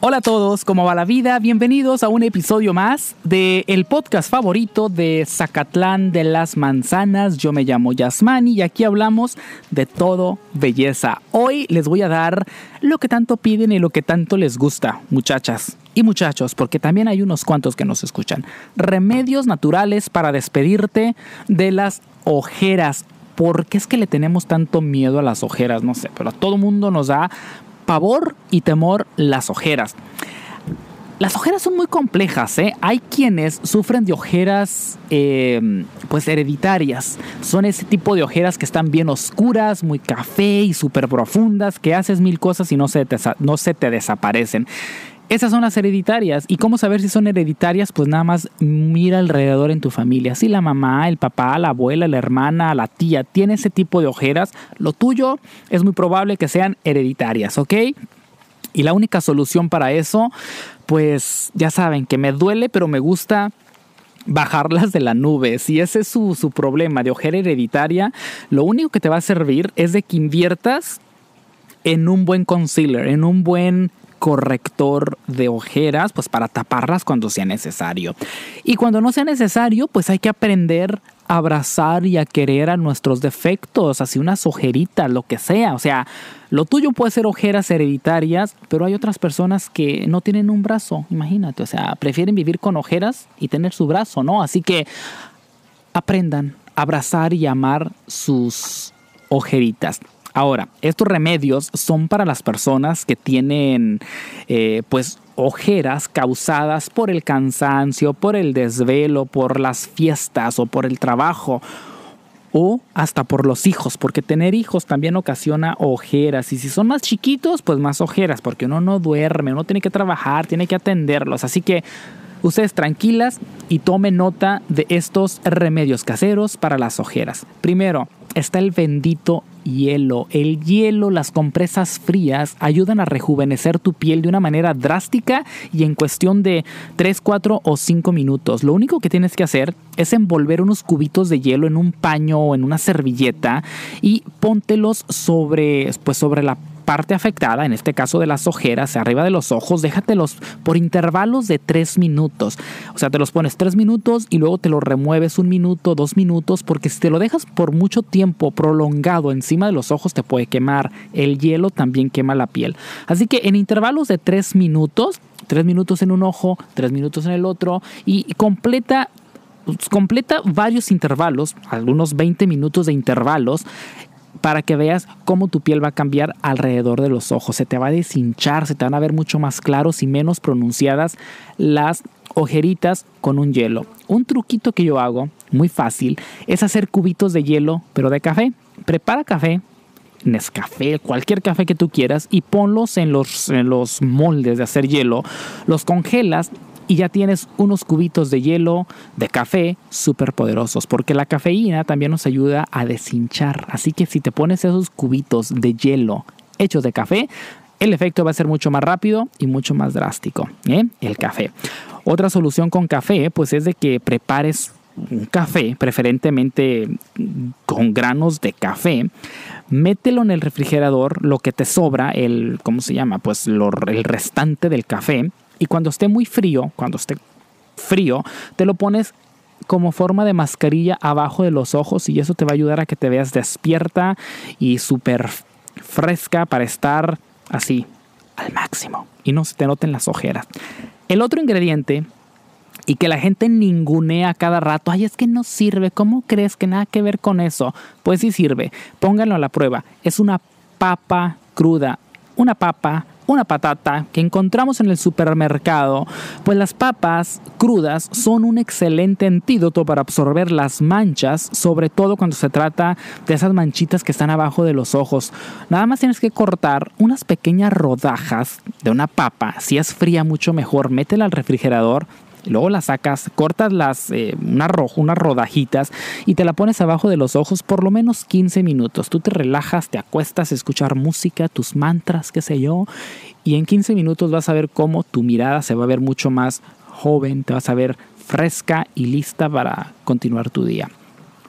Hola a todos, ¿cómo va la vida? Bienvenidos a un episodio más de el podcast favorito de Zacatlán de las Manzanas. Yo me llamo Yasmani y aquí hablamos de todo belleza. Hoy les voy a dar lo que tanto piden y lo que tanto les gusta, muchachas y muchachos, porque también hay unos cuantos que nos escuchan. Remedios naturales para despedirte de las ojeras. ¿Por qué es que le tenemos tanto miedo a las ojeras? No sé, pero a todo mundo nos da pavor y temor las ojeras. Las ojeras son muy complejas, ¿eh? Hay quienes sufren de ojeras em, pues hereditarias. Son ese tipo de ojeras que están bien oscuras, muy café y súper profundas, que haces mil cosas y no se, no se te desaparecen. Esas son las hereditarias. ¿Y cómo saber si son hereditarias? Pues nada más mira alrededor en tu familia. Si la mamá, el papá, la abuela, la hermana, la tía tiene ese tipo de ojeras, lo tuyo es muy probable que sean hereditarias, ¿ok? Y la única solución para eso, pues ya saben que me duele, pero me gusta bajarlas de la nube. Si ese es su, su problema de ojera hereditaria, lo único que te va a servir es de que inviertas en un buen concealer, en un buen corrector de ojeras, pues para taparlas cuando sea necesario. Y cuando no sea necesario, pues hay que aprender a abrazar y a querer a nuestros defectos, así unas ojeritas, lo que sea. O sea, lo tuyo puede ser ojeras hereditarias, pero hay otras personas que no tienen un brazo, imagínate. O sea, prefieren vivir con ojeras y tener su brazo, ¿no? Así que aprendan a abrazar y amar sus ojeritas. Ahora, estos remedios son para las personas que tienen eh, pues ojeras causadas por el cansancio, por el desvelo, por las fiestas o por el trabajo o hasta por los hijos, porque tener hijos también ocasiona ojeras y si son más chiquitos, pues más ojeras, porque uno no duerme, uno tiene que trabajar, tiene que atenderlos, así que ustedes tranquilas y tomen nota de estos remedios caseros para las ojeras. Primero, está el bendito hielo. El hielo, las compresas frías ayudan a rejuvenecer tu piel de una manera drástica y en cuestión de 3, 4 o 5 minutos. Lo único que tienes que hacer es envolver unos cubitos de hielo en un paño o en una servilleta y póntelos sobre, pues sobre la parte afectada, en este caso de las ojeras, arriba de los ojos, déjatelos por intervalos de tres minutos. O sea, te los pones tres minutos y luego te los remueves un minuto, dos minutos, porque si te lo dejas por mucho tiempo prolongado encima de los ojos te puede quemar. El hielo también quema la piel. Así que en intervalos de tres minutos, tres minutos en un ojo, tres minutos en el otro y completa completa varios intervalos, algunos 20 minutos de intervalos para que veas cómo tu piel va a cambiar alrededor de los ojos. Se te va a deshinchar, se te van a ver mucho más claros y menos pronunciadas las ojeritas con un hielo. Un truquito que yo hago, muy fácil, es hacer cubitos de hielo, pero de café. Prepara café, Nescafé, cualquier café que tú quieras y ponlos en los, en los moldes de hacer hielo, los congelas y ya tienes unos cubitos de hielo de café súper poderosos, porque la cafeína también nos ayuda a deshinchar. Así que si te pones esos cubitos de hielo hechos de café, el efecto va a ser mucho más rápido y mucho más drástico. ¿eh? El café. Otra solución con café, pues es de que prepares un café, preferentemente con granos de café, mételo en el refrigerador, lo que te sobra, el, ¿cómo se llama? Pues el restante del café, y cuando esté muy frío, cuando esté frío, te lo pones como forma de mascarilla abajo de los ojos y eso te va a ayudar a que te veas despierta y súper fresca para estar así al máximo y no se te noten las ojeras. El otro ingrediente y que la gente ningunea cada rato, ay, es que no sirve, ¿cómo crees que nada que ver con eso? Pues sí sirve, pónganlo a la prueba, es una papa cruda, una papa una patata que encontramos en el supermercado, pues las papas crudas son un excelente antídoto para absorber las manchas, sobre todo cuando se trata de esas manchitas que están abajo de los ojos. Nada más tienes que cortar unas pequeñas rodajas de una papa, si es fría mucho mejor, métela al refrigerador, luego la sacas, cortas las, eh, una unas rodajitas y te la pones abajo de los ojos por lo menos 15 minutos. Tú te relajas, te acuestas a escuchar música, tus mantras, qué sé yo, y en 15 minutos vas a ver cómo tu mirada se va a ver mucho más joven, te vas a ver fresca y lista para continuar tu día.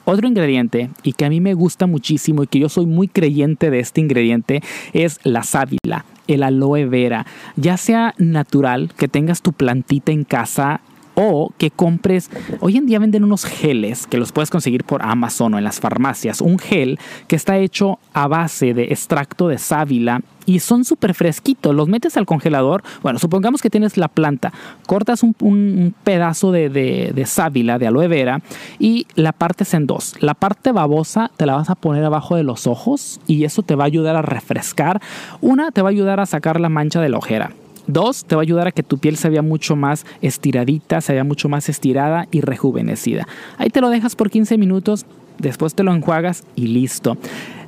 Otro ingrediente y que a mí me gusta muchísimo y que yo soy muy creyente de este ingrediente es la sábila, el aloe vera, ya sea natural, que tengas tu plantita en casa o que compres, hoy en día venden unos geles que los puedes conseguir por Amazon o en las farmacias, un gel que está hecho a base de extracto de sábila y son súper fresquitos, los metes al congelador, bueno, supongamos que tienes la planta, cortas un, pedazo de, de, sábila, de aloe vera y la partes en dos. La parte babosa te la vas a poner abajo de los ojos y eso te va a ayudar a refrescar. Una, te va a ayudar a sacar la mancha de la ojera Dos, te va a ayudar a que tu piel se vea mucho más estiradita, se vea mucho más estirada y rejuvenecida. Ahí te lo dejas por 15 minutos, después te lo enjuagas y listo.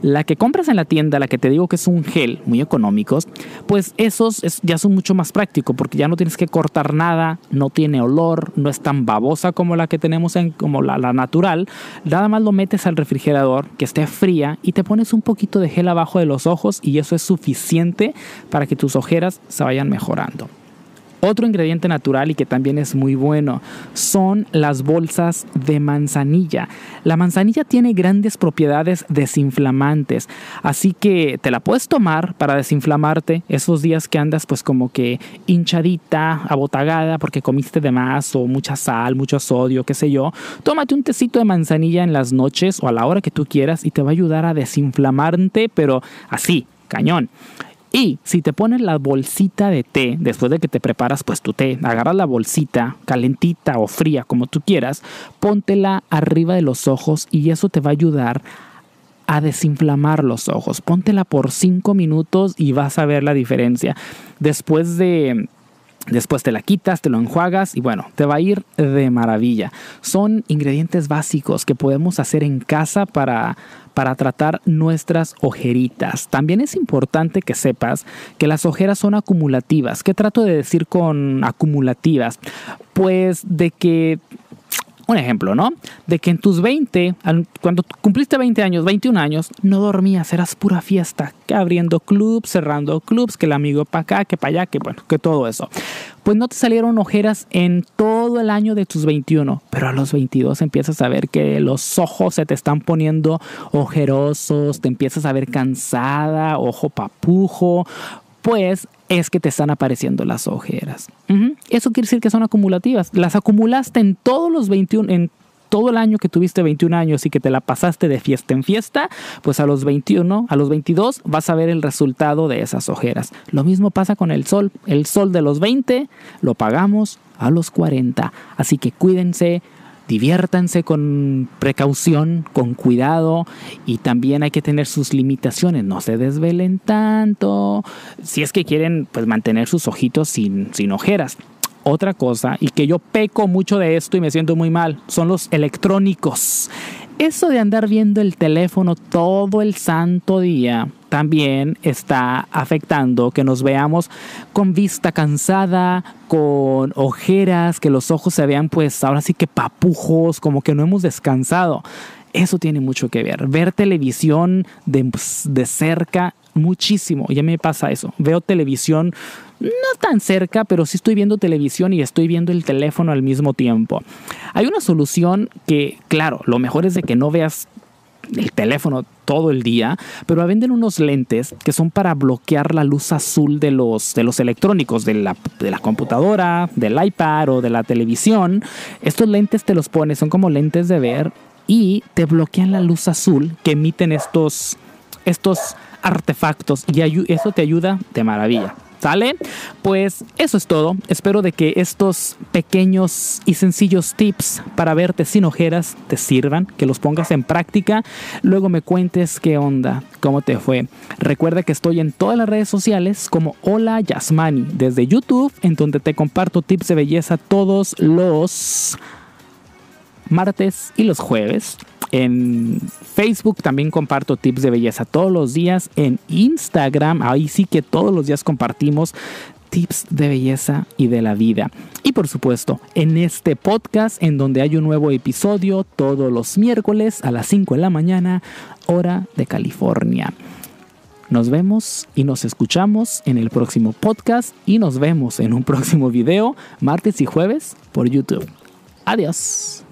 La que compras en la tienda, la que te digo que es un gel muy económicos, pues esos ya son mucho más prácticos porque ya no tienes que cortar nada, no tiene olor, no es tan babosa como la que tenemos en como la, la natural. Nada más lo metes al refrigerador que esté fría y te pones un poquito de gel abajo de los ojos y eso es suficiente para que tus ojeras se vayan mejorando. Otro ingrediente natural y que también es muy bueno son las bolsas de manzanilla. La manzanilla tiene grandes propiedades desinflamantes, así que te la puedes tomar para desinflamarte esos días que andas pues como que hinchadita, abotagada porque comiste de más o mucha sal, mucho sodio, qué sé yo. Tómate un tecito de manzanilla en las noches o a la hora que tú quieras y te va a ayudar a desinflamarte, pero así, cañón. Y si te pones la bolsita de té, después de que te preparas pues tu té, agarras la bolsita calentita o fría como tú quieras, póntela arriba de los ojos y eso te va a ayudar a desinflamar los ojos. Póntela por 5 minutos y vas a ver la diferencia. Después de Después te la quitas, te lo enjuagas y bueno, te va a ir de maravilla. Son ingredientes básicos que podemos hacer en casa para, para tratar nuestras ojeritas. También es importante que sepas que las ojeras son acumulativas. ¿Qué trato de decir con acumulativas? Pues de que un ejemplo, ¿no? De que en tus 20, cuando cumpliste 20 años, 21 años, no dormías, eras pura fiesta, que abriendo clubs, cerrando clubs, que el amigo para acá, que para allá, que bueno, que todo eso. Pues no te salieron ojeras en todo el año de tus 21, pero a los 22 empiezas a ver que los ojos se te están poniendo ojerosos, te empiezas a ver cansada, ojo papujo, pues es que te están apareciendo las ojeras. Eso quiere decir que son acumulativas. Las acumulaste en todos los 21, en todo el año que tuviste 21 años y que te la pasaste de fiesta en fiesta, pues a los 21, a los 22 vas a ver el resultado de esas ojeras. Lo mismo pasa con el sol. El sol de los 20 lo pagamos a los 40. Así que cuídense, diviértanse con precaución, con cuidado y también hay que tener sus limitaciones, no se desvelen tanto, si es que quieren pues mantener sus ojitos sin, sin ojeras. Otra cosa, y que yo peco mucho de esto y me siento muy mal, son los electrónicos. Eso de andar viendo el teléfono todo el santo día también está afectando que nos veamos con vista cansada, con ojeras, que los ojos se vean pues ahora sí que papujos, como que no hemos descansado. Eso tiene mucho que ver. Ver televisión de, pues, de cerca muchísimo. Ya me pasa eso. Veo televisión no tan cerca, pero sí estoy viendo televisión y estoy viendo el teléfono al mismo tiempo. Hay una solución que, claro, lo mejor es de que no veas el teléfono todo el día, pero venden unos lentes que son para bloquear la luz azul de los, de los electrónicos, de la, de la computadora, del iPad o de la televisión. Estos lentes te los pones, son como lentes de ver y te bloquean la luz azul que emiten estos, estos artefactos y eso te ayuda de maravilla. ¿Sale? Pues eso es todo. Espero de que estos pequeños y sencillos tips para verte sin ojeras te sirvan, que los pongas en práctica. Luego me cuentes qué onda, cómo te fue. Recuerda que estoy en todas las redes sociales como Hola Yasmani, desde YouTube, en donde te comparto tips de belleza todos los martes y los jueves. En Facebook también comparto tips de belleza todos los días. En Instagram, ahí sí que todos los días compartimos tips de belleza y de la vida. Y por supuesto, en este podcast en donde hay un nuevo episodio todos los miércoles a las 5 de la mañana, hora de California. Nos vemos y nos escuchamos en el próximo podcast y nos vemos en un próximo video martes y jueves por YouTube. Adiós.